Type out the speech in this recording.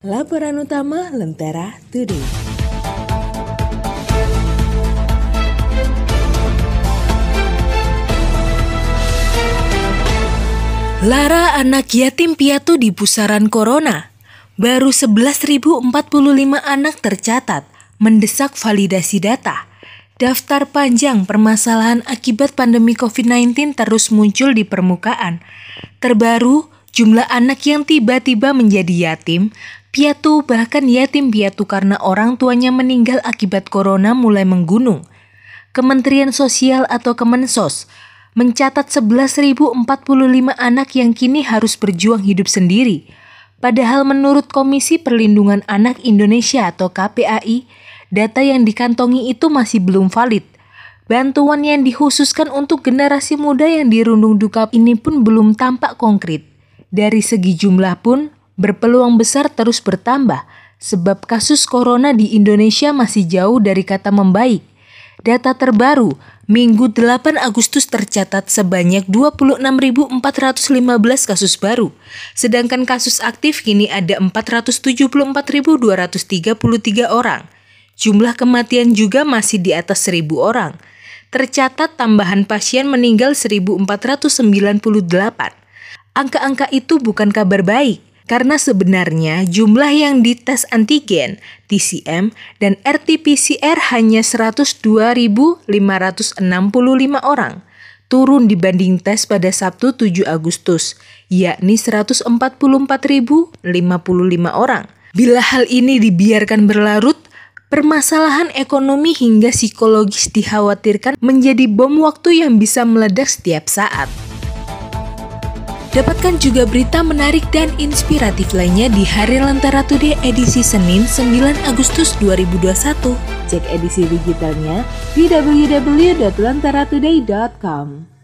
Laporan utama Lentera Today. Lara anak yatim piatu di pusaran corona. Baru 11.045 anak tercatat, mendesak validasi data. Daftar panjang permasalahan akibat pandemi COVID-19 terus muncul di permukaan. Terbaru, jumlah anak yang tiba-tiba menjadi yatim, piatu bahkan yatim piatu karena orang tuanya meninggal akibat corona mulai menggunung. Kementerian Sosial atau Kemensos mencatat 11.045 anak yang kini harus berjuang hidup sendiri. Padahal menurut Komisi Perlindungan Anak Indonesia atau KPAI, data yang dikantongi itu masih belum valid. Bantuan yang dikhususkan untuk generasi muda yang dirundung duka ini pun belum tampak konkret. Dari segi jumlah pun berpeluang besar terus bertambah sebab kasus corona di Indonesia masih jauh dari kata membaik. Data terbaru, Minggu 8 Agustus tercatat sebanyak 26.415 kasus baru, sedangkan kasus aktif kini ada 474.233 orang. Jumlah kematian juga masih di atas 1.000 orang. Tercatat tambahan pasien meninggal 1.498. Angka-angka itu bukan kabar baik, karena sebenarnya jumlah yang dites antigen, TCM, dan RT-PCR hanya 102.565 orang, turun dibanding tes pada Sabtu 7 Agustus, yakni 144.055 orang. Bila hal ini dibiarkan berlarut, Permasalahan ekonomi hingga psikologis dikhawatirkan menjadi bom waktu yang bisa meledak setiap saat. Dapatkan juga berita menarik dan inspiratif lainnya di Hari Lentera Today edisi Senin 9 Agustus 2021. Cek edisi digitalnya di www.lenteratoday.com.